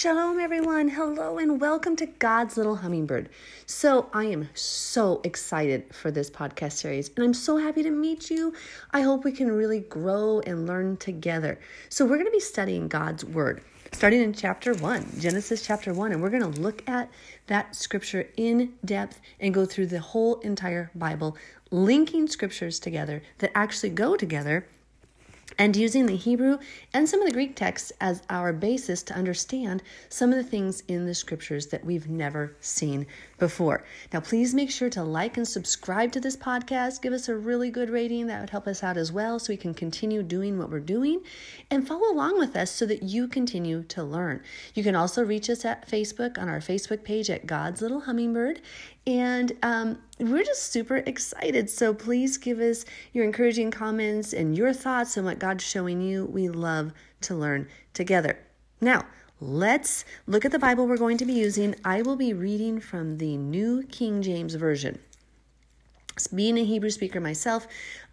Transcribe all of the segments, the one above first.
Shalom, everyone. Hello, and welcome to God's Little Hummingbird. So, I am so excited for this podcast series, and I'm so happy to meet you. I hope we can really grow and learn together. So, we're going to be studying God's Word, starting in chapter 1, Genesis chapter 1, and we're going to look at that scripture in depth and go through the whole entire Bible, linking scriptures together that actually go together and using the Hebrew and some of the Greek texts as our basis to understand some of the things in the scriptures that we've never seen before. Now, please make sure to like and subscribe to this podcast. Give us a really good rating, that would help us out as well so we can continue doing what we're doing and follow along with us so that you continue to learn. You can also reach us at Facebook on our Facebook page at God's Little Hummingbird and um, we're just super excited. So please give us your encouraging comments and your thoughts on what God's showing you. We love to learn together. Now, let's look at the Bible we're going to be using. I will be reading from the New King James Version. Being a Hebrew speaker myself,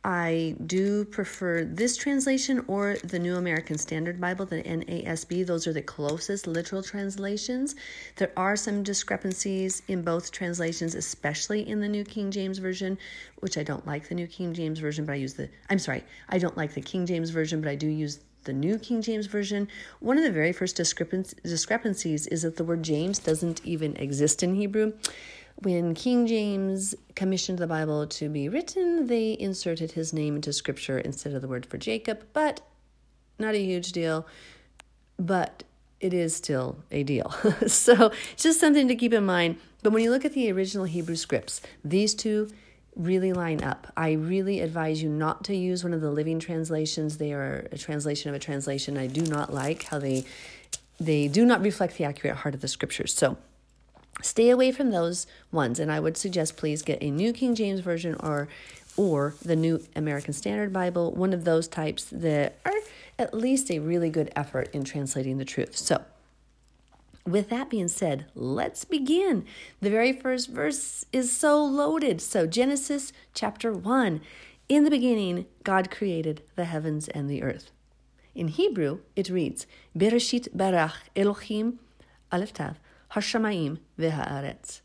I do prefer this translation or the New American Standard Bible, the NASB. Those are the closest literal translations. There are some discrepancies in both translations, especially in the New King James Version, which I don't like the New King James Version, but I use the, I'm sorry, I don't like the King James Version, but I do use the New King James Version, one of the very first discrepancies is that the word James doesn't even exist in Hebrew. When King James commissioned the Bible to be written, they inserted his name into scripture instead of the word for Jacob, but not a huge deal, but it is still a deal. so, it's just something to keep in mind. But when you look at the original Hebrew scripts, these two really line up. I really advise you not to use one of the living translations. They are a translation of a translation. I do not like how they they do not reflect the accurate heart of the scriptures. So, Stay away from those ones, and I would suggest please get a New King James Version or or the New American Standard Bible, one of those types that are at least a really good effort in translating the truth. So, with that being said, let's begin. The very first verse is so loaded. So, Genesis chapter 1 In the beginning, God created the heavens and the earth. In Hebrew, it reads Bereshit barach Elohim Aleph Tav Hashamayim v'ha'aretz.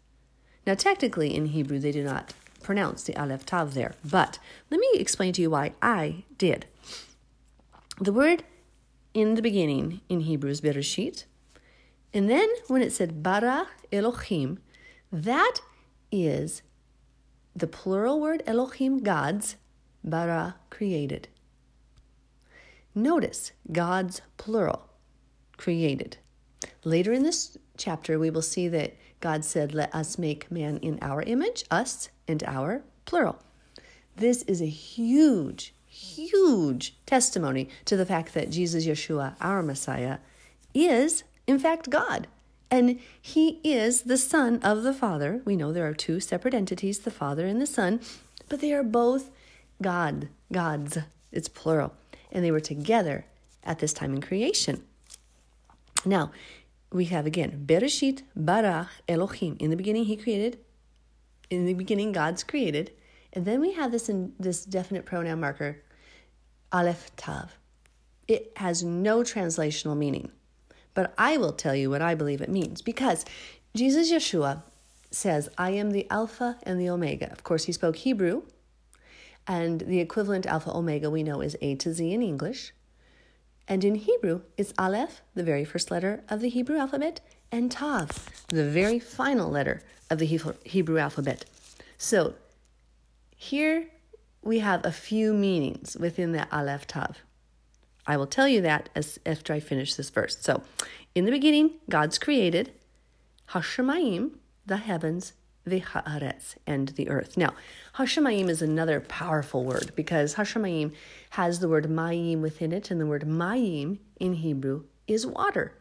Now, technically, in Hebrew, they do not pronounce the Aleph Tav there, but let me explain to you why I did. The word in the beginning in Hebrew is Bereshit, and then when it said Bara Elohim, that is the plural word Elohim, gods, Bara, created. Notice God's plural, created. Later in this chapter, we will see that God said, Let us make man in our image, us and our, plural. This is a huge, huge testimony to the fact that Jesus Yeshua, our Messiah, is in fact God. And he is the Son of the Father. We know there are two separate entities, the Father and the Son, but they are both God, gods. It's plural. And they were together at this time in creation. Now, we have again Bereshit Barach Elohim. In the beginning, He created. In the beginning, God's created, and then we have this in this definite pronoun marker, Aleph Tav. It has no translational meaning, but I will tell you what I believe it means because Jesus Yeshua says, "I am the Alpha and the Omega." Of course, he spoke Hebrew, and the equivalent Alpha Omega we know is A to Z in English. And in Hebrew, it's Aleph, the very first letter of the Hebrew alphabet, and Tav, the very final letter of the Hebrew alphabet. So here we have a few meanings within the Aleph Tav. I will tell you that as after I finish this verse. So, in the beginning, God's created Hashemayim, the heavens, the and the earth. Now, Hashemayim is another powerful word because Hashemayim has the word mayim within it, and the word mayim in Hebrew is water.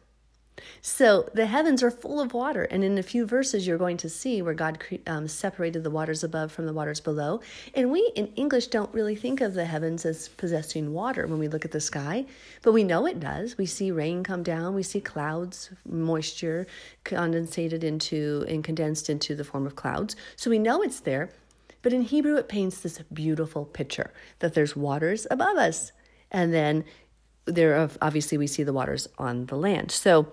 So the heavens are full of water, and in a few verses you're going to see where God um, separated the waters above from the waters below. And we in English don't really think of the heavens as possessing water when we look at the sky, but we know it does. We see rain come down, we see clouds, moisture condensated into and condensed into the form of clouds. So we know it's there. But in Hebrew, it paints this beautiful picture that there's waters above us, and then there, of obviously, we see the waters on the land. So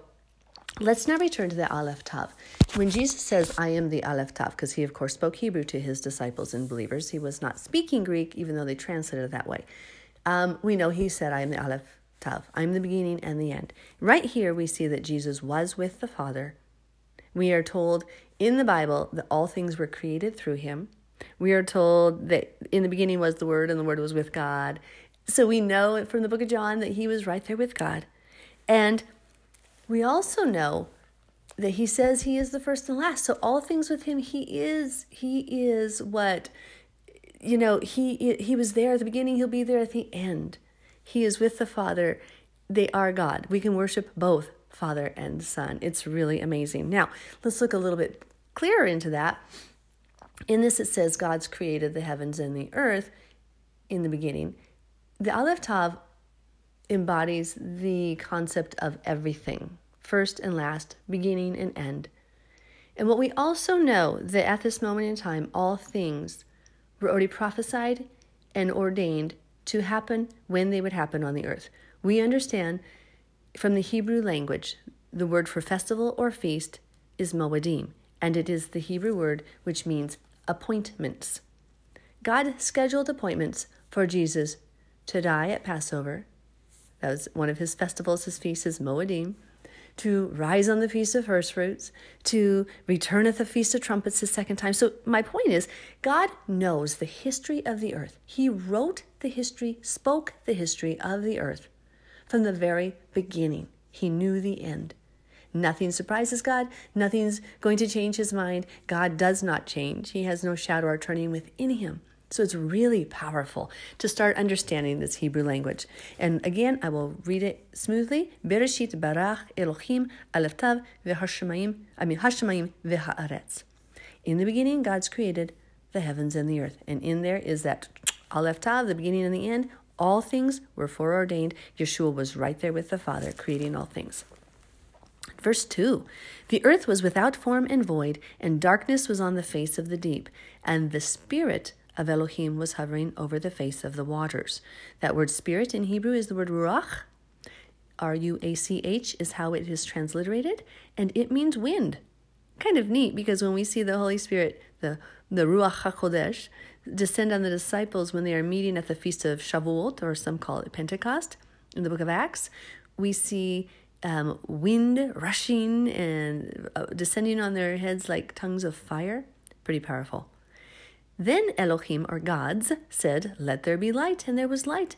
Let's now return to the Aleph Tav. When Jesus says, I am the Aleph Tav, because he, of course, spoke Hebrew to his disciples and believers, he was not speaking Greek, even though they translated it that way. Um, we know he said, I am the Aleph Tav. I'm the beginning and the end. Right here, we see that Jesus was with the Father. We are told in the Bible that all things were created through him. We are told that in the beginning was the Word, and the Word was with God. So we know from the book of John that he was right there with God. And we also know that he says he is the first and last. So all things with him, he is, he is what, you know, he he was there at the beginning, he'll be there at the end. He is with the Father. They are God. We can worship both Father and Son. It's really amazing. Now, let's look a little bit clearer into that. In this, it says God's created the heavens and the earth in the beginning. The Aleph Tav embodies the concept of everything first and last, beginning and end. And what we also know that at this moment in time, all things were already prophesied and ordained to happen when they would happen on the earth. We understand from the Hebrew language, the word for festival or feast is moedim, and it is the Hebrew word which means appointments. God scheduled appointments for Jesus to die at Passover, that was one of his festivals, his feasts, his Moedim, to rise on the Feast of First Fruits, to return at the Feast of Trumpets the second time. So, my point is, God knows the history of the earth. He wrote the history, spoke the history of the earth from the very beginning. He knew the end. Nothing surprises God. Nothing's going to change his mind. God does not change. He has no shadow or turning within him. So it's really powerful to start understanding this Hebrew language. And again, I will read it smoothly. Bereshit barach Elohim aleftav v'hashemayim, I mean hashemayim v'haaretz. In the beginning, God's created the heavens and the earth. And in there is that Aleph Tav, the beginning and the end. All things were foreordained. Yeshua was right there with the Father, creating all things. Verse 2 The earth was without form and void, and darkness was on the face of the deep, and the Spirit of Elohim was hovering over the face of the waters. That word spirit in Hebrew is the word ruach. R U A C H is how it is transliterated, and it means wind. Kind of neat because when we see the Holy Spirit, the, the Ruach HaKodesh, descend on the disciples when they are meeting at the feast of Shavuot, or some call it Pentecost, in the book of Acts, we see um, wind rushing and uh, descending on their heads like tongues of fire. Pretty powerful. Then Elohim, or gods, said, Let there be light, and there was light.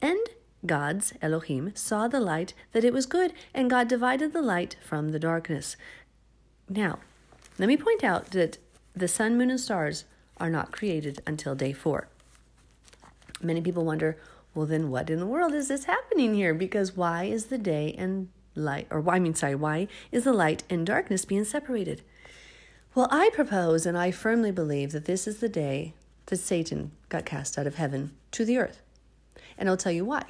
And gods, Elohim, saw the light, that it was good, and God divided the light from the darkness. Now, let me point out that the sun, moon, and stars are not created until day four. Many people wonder, well, then what in the world is this happening here? Because why is the day and light, or I mean, sorry, why is the light and darkness being separated? Well, I propose and I firmly believe that this is the day that Satan got cast out of heaven to the earth. And I'll tell you why.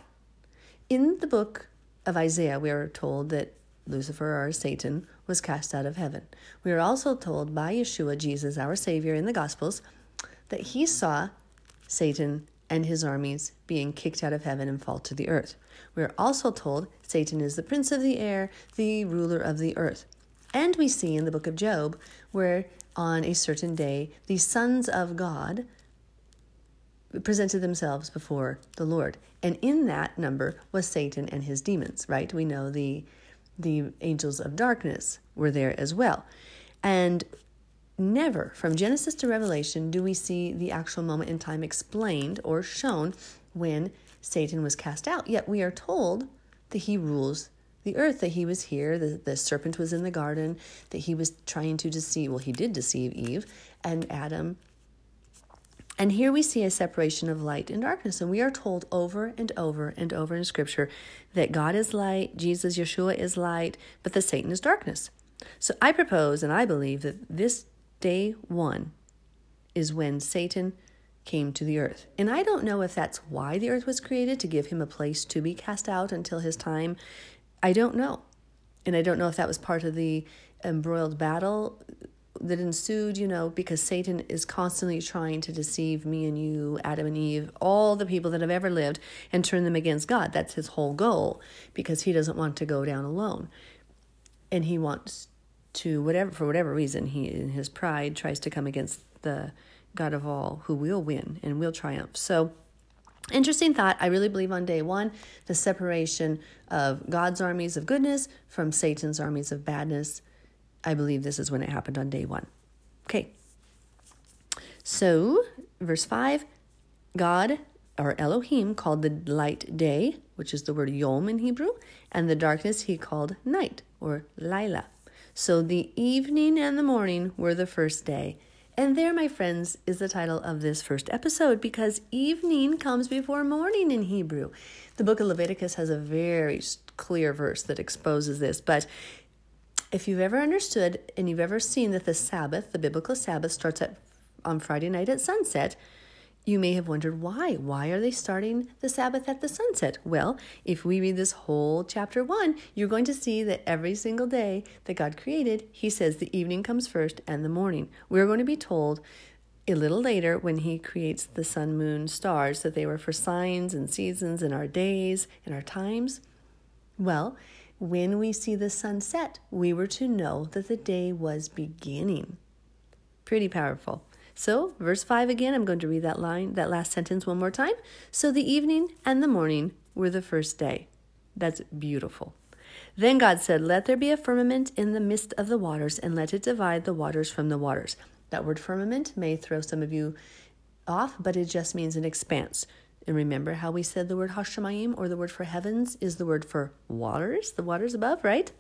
In the book of Isaiah, we are told that Lucifer, or Satan, was cast out of heaven. We are also told by Yeshua, Jesus, our Savior, in the Gospels, that he saw Satan and his armies being kicked out of heaven and fall to the earth. We are also told Satan is the prince of the air, the ruler of the earth. And we see in the book of Job where on a certain day the sons of God presented themselves before the Lord. And in that number was Satan and his demons, right? We know the the angels of darkness were there as well. And never from Genesis to Revelation do we see the actual moment in time explained or shown when Satan was cast out. Yet we are told that he rules the earth that he was here, the, the serpent was in the garden, that he was trying to deceive. Well, he did deceive Eve and Adam. And here we see a separation of light and darkness. And we are told over and over and over in Scripture that God is light, Jesus, Yeshua is light, but that Satan is darkness. So I propose and I believe that this day one is when Satan came to the earth. And I don't know if that's why the earth was created, to give him a place to be cast out until his time I don't know. And I don't know if that was part of the embroiled battle that ensued, you know, because Satan is constantly trying to deceive me and you, Adam and Eve, all the people that have ever lived, and turn them against God. That's his whole goal because he doesn't want to go down alone. and he wants to whatever for whatever reason he in his pride tries to come against the God of all who will win and will triumph. So Interesting thought. I really believe on day one, the separation of God's armies of goodness from Satan's armies of badness. I believe this is when it happened on day one. Okay. So, verse 5 God or Elohim called the light day, which is the word yom in Hebrew, and the darkness he called night or laila. So the evening and the morning were the first day. And there, my friends, is the title of this first episode because evening comes before morning in Hebrew. The book of Leviticus has a very clear verse that exposes this, but if you've ever understood and you've ever seen that the Sabbath, the biblical Sabbath, starts at on Friday night at sunset, you may have wondered why. Why are they starting the Sabbath at the sunset? Well, if we read this whole chapter 1, you're going to see that every single day that God created, He says the evening comes first and the morning. We're going to be told a little later when He creates the sun, moon, stars that they were for signs and seasons and our days and our times. Well, when we see the sunset, we were to know that the day was beginning. Pretty powerful. So, verse 5 again, I'm going to read that line, that last sentence one more time. So the evening and the morning were the first day. That's beautiful. Then God said, Let there be a firmament in the midst of the waters, and let it divide the waters from the waters. That word firmament may throw some of you off, but it just means an expanse. And remember how we said the word Hashemayim, or the word for heavens, is the word for waters, the waters above, right?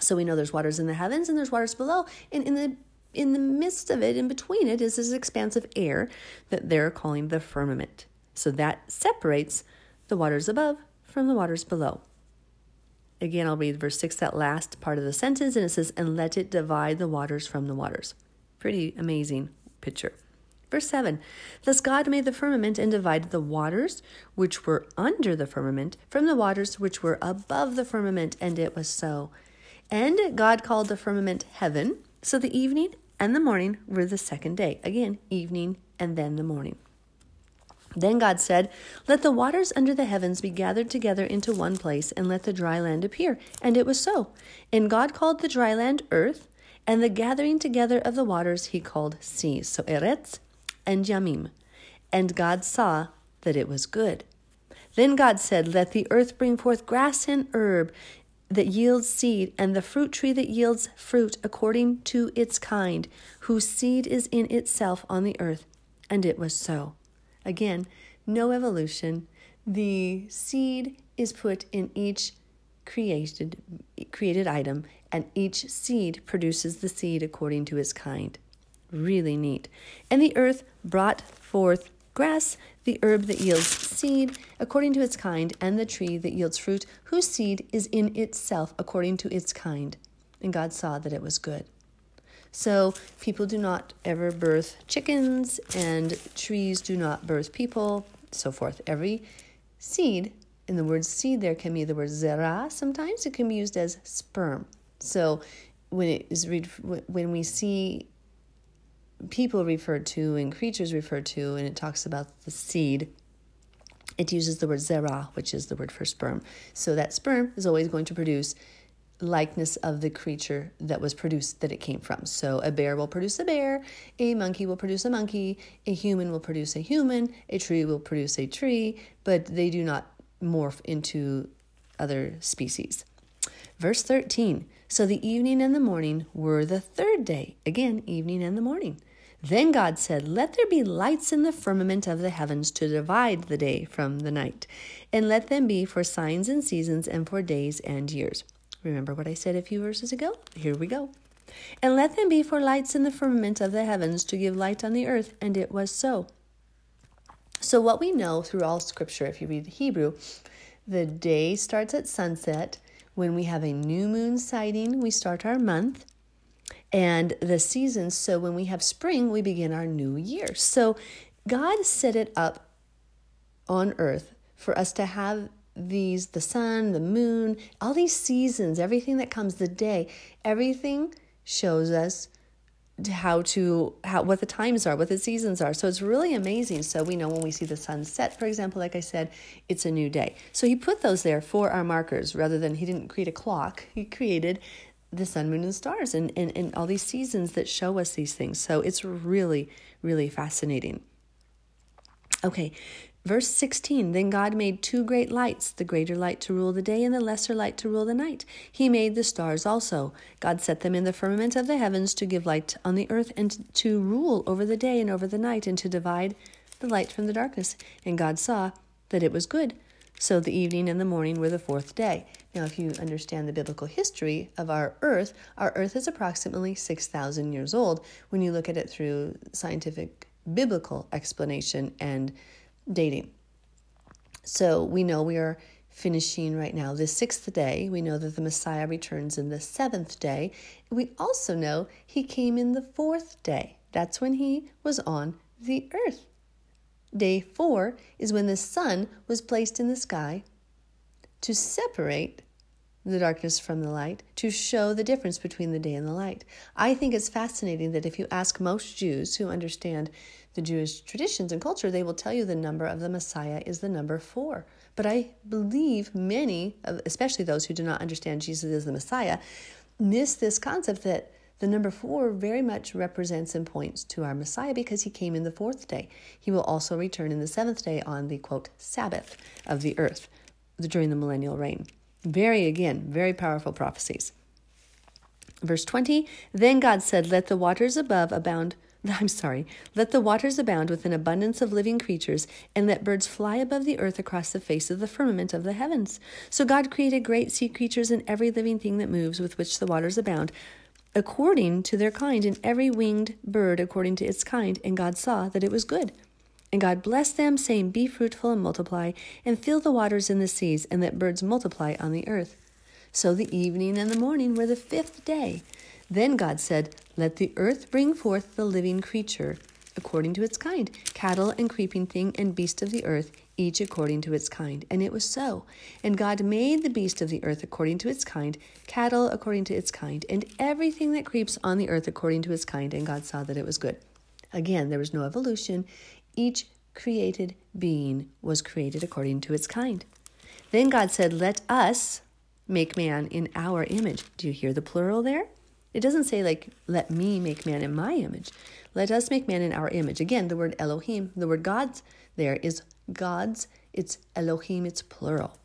So we know there's waters in the heavens and there's waters below. And in the in the midst of it, in between it, is this expanse of air that they're calling the firmament. So that separates the waters above from the waters below. Again, I'll read verse 6, that last part of the sentence, and it says, And let it divide the waters from the waters. Pretty amazing picture. Verse 7 Thus God made the firmament and divided the waters which were under the firmament from the waters which were above the firmament, and it was so. And God called the firmament heaven, so the evening and the morning were the second day. Again, evening and then the morning. Then God said, Let the waters under the heavens be gathered together into one place, and let the dry land appear. And it was so. And God called the dry land earth, and the gathering together of the waters he called seas. So Eretz and Yamim. And God saw that it was good. Then God said, Let the earth bring forth grass and herb, that yields seed, and the fruit tree that yields fruit according to its kind, whose seed is in itself on the earth. And it was so. Again, no evolution. The seed is put in each created created item, and each seed produces the seed according to its kind. Really neat. And the earth brought forth grass, the herb that yields seed according to its kind, and the tree that yields fruit, whose seed is in itself according to its kind. And God saw that it was good. So people do not ever birth chickens, and trees do not birth people, so forth. Every seed, in the word seed, there can be the word zera. Sometimes it can be used as sperm. So when it is read, when we see people referred to and creatures referred to, and it talks about the seed, it uses the word zera, which is the word for sperm. So that sperm is always going to produce likeness of the creature that was produced that it came from. So a bear will produce a bear, a monkey will produce a monkey, a human will produce a human, a tree will produce a tree, but they do not morph into other species. Verse 13 So the evening and the morning were the third day. Again, evening and the morning. Then God said, Let there be lights in the firmament of the heavens to divide the day from the night, and let them be for signs and seasons and for days and years. Remember what I said a few verses ago? Here we go. And let them be for lights in the firmament of the heavens to give light on the earth, and it was so. So, what we know through all scripture, if you read the Hebrew, the day starts at sunset. When we have a new moon sighting, we start our month and the seasons. So when we have spring, we begin our new year. So God set it up on earth for us to have these the sun, the moon, all these seasons, everything that comes, the day, everything shows us how to how what the times are what the seasons are so it's really amazing so we know when we see the sun set for example like i said it's a new day so he put those there for our markers rather than he didn't create a clock he created the sun moon and stars and, and, and all these seasons that show us these things so it's really really fascinating okay Verse 16 Then God made two great lights, the greater light to rule the day and the lesser light to rule the night. He made the stars also. God set them in the firmament of the heavens to give light on the earth and to rule over the day and over the night and to divide the light from the darkness. And God saw that it was good. So the evening and the morning were the fourth day. Now, if you understand the biblical history of our earth, our earth is approximately 6,000 years old when you look at it through scientific biblical explanation and dating. So we know we are finishing right now the sixth day. We know that the Messiah returns in the seventh day. We also know he came in the fourth day. That's when he was on the earth. Day four is when the sun was placed in the sky to separate the darkness from the light, to show the difference between the day and the light. I think it's fascinating that if you ask most Jews who understand the Jewish traditions and culture, they will tell you the number of the Messiah is the number four. But I believe many, especially those who do not understand Jesus as the Messiah, miss this concept that the number four very much represents and points to our Messiah because he came in the fourth day. He will also return in the seventh day on the quote Sabbath of the earth during the millennial reign. Very, again, very powerful prophecies. Verse 20 Then God said, Let the waters above abound I'm sorry, let the waters abound with an abundance of living creatures, and let birds fly above the earth across the face of the firmament of the heavens. So God created great sea creatures and every living thing that moves with which the waters abound, according to their kind, and every winged bird according to its kind. And God saw that it was good. And God blessed them, saying, Be fruitful and multiply, and fill the waters in the seas, and let birds multiply on the earth. So the evening and the morning were the fifth day. Then God said, Let the earth bring forth the living creature according to its kind, cattle and creeping thing and beast of the earth, each according to its kind. And it was so. And God made the beast of the earth according to its kind, cattle according to its kind, and everything that creeps on the earth according to its kind. And God saw that it was good. Again, there was no evolution. Each created being was created according to its kind. Then God said, Let us make man in our image. Do you hear the plural there? It doesn't say, like, let me make man in my image. Let us make man in our image. Again, the word Elohim, the word God's there is God's, it's Elohim, it's plural.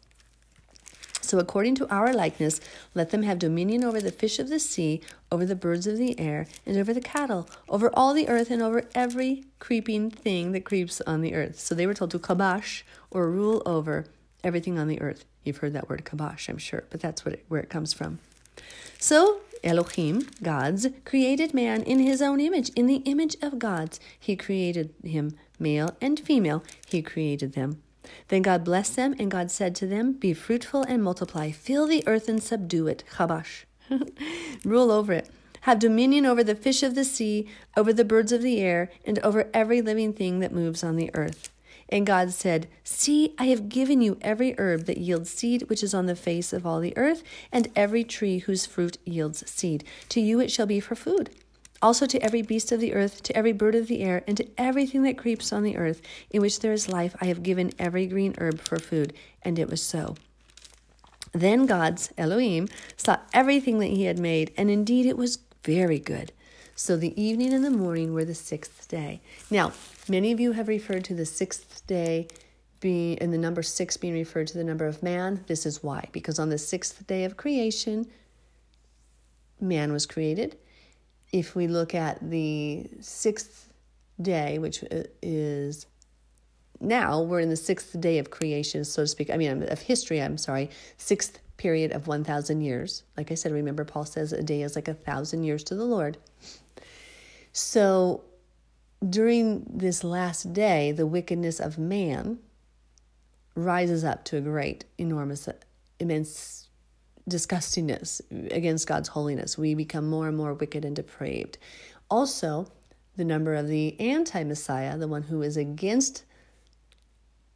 So, according to our likeness, let them have dominion over the fish of the sea, over the birds of the air, and over the cattle, over all the earth, and over every creeping thing that creeps on the earth. So, they were told to kabash, or rule over everything on the earth. You've heard that word kabash, I'm sure, but that's what it, where it comes from. So Elohim, God's, created man in his own image. In the image of God's, he created him, male and female, he created them. Then God blessed them, and God said to them, Be fruitful and multiply, fill the earth and subdue it. Chabash. Rule over it. Have dominion over the fish of the sea, over the birds of the air, and over every living thing that moves on the earth. And God said, See, I have given you every herb that yields seed which is on the face of all the earth, and every tree whose fruit yields seed. To you it shall be for food. Also to every beast of the earth, to every bird of the air, and to everything that creeps on the earth, in which there is life, I have given every green herb for food. And it was so. Then God's Elohim saw everything that he had made, and indeed it was very good. So the evening and the morning were the sixth day. Now, many of you have referred to the sixth day being, and the number six being referred to the number of man. This is why. Because on the sixth day of creation, man was created. If we look at the sixth day, which is now, we're in the sixth day of creation, so to speak. I mean, of history, I'm sorry. Sixth period of 1,000 years. Like I said, remember, Paul says a day is like a thousand years to the Lord. So during this last day, the wickedness of man rises up to a great, enormous, immense disgustingness against God's holiness. We become more and more wicked and depraved. Also, the number of the anti Messiah, the one who is against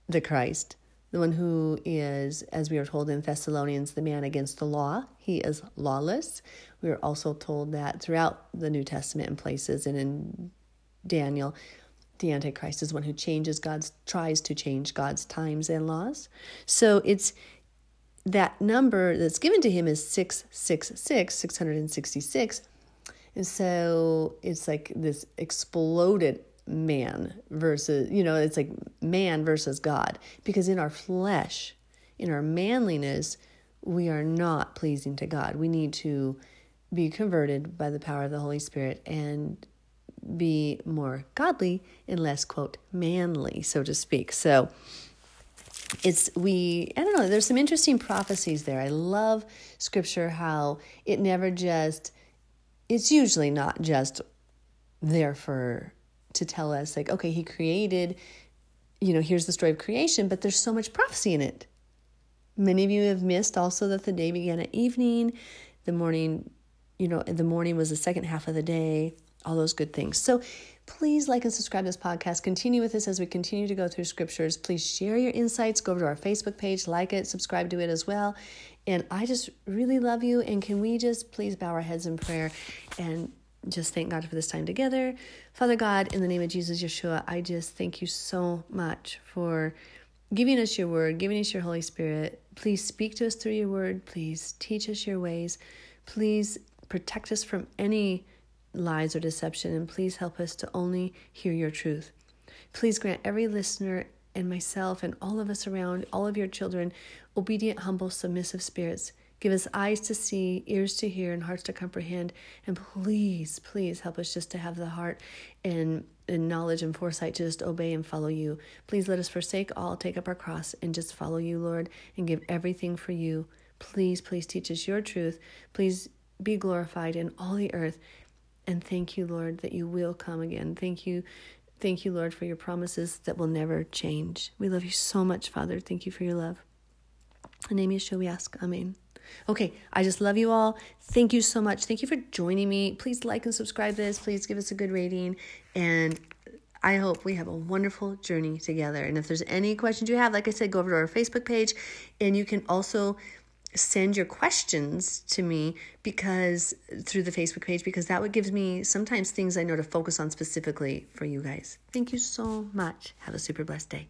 the Christ, the one who is, as we are told in Thessalonians, the man against the law. He is lawless. We are also told that throughout the New Testament in places and in Daniel, the Antichrist is one who changes God's, tries to change God's times and laws. So it's that number that's given to him is 666, 666. And so it's like this exploded man versus, you know, it's like man versus God. Because in our flesh, in our manliness, we are not pleasing to God. We need to be converted by the power of the Holy Spirit and be more godly and less, quote, manly, so to speak. So it's, we, I don't know, there's some interesting prophecies there. I love scripture, how it never just, it's usually not just there for to tell us like okay he created you know here's the story of creation but there's so much prophecy in it many of you have missed also that the day began at evening the morning you know the morning was the second half of the day all those good things so please like and subscribe to this podcast continue with this as we continue to go through scriptures please share your insights go over to our facebook page like it subscribe to it as well and i just really love you and can we just please bow our heads in prayer and just thank God for this time together. Father God, in the name of Jesus Yeshua, I just thank you so much for giving us your word, giving us your Holy Spirit. Please speak to us through your word. Please teach us your ways. Please protect us from any lies or deception, and please help us to only hear your truth. Please grant every listener and myself and all of us around, all of your children, obedient, humble, submissive spirits Give us eyes to see, ears to hear, and hearts to comprehend. And please, please help us just to have the heart and, and knowledge and foresight to just obey and follow you. Please let us forsake all, take up our cross, and just follow you, Lord, and give everything for you. Please, please teach us your truth. Please be glorified in all the earth. And thank you, Lord, that you will come again. Thank you. Thank you, Lord, for your promises that will never change. We love you so much, Father. Thank you for your love. In name Yeshua, we ask. Amen. Okay, I just love you all. Thank you so much. Thank you for joining me. Please like and subscribe this. Please give us a good rating. And I hope we have a wonderful journey together. And if there's any questions you have, like I said, go over to our Facebook page and you can also send your questions to me because through the Facebook page because that would gives me sometimes things I know to focus on specifically for you guys. Thank you so much. Have a super blessed day.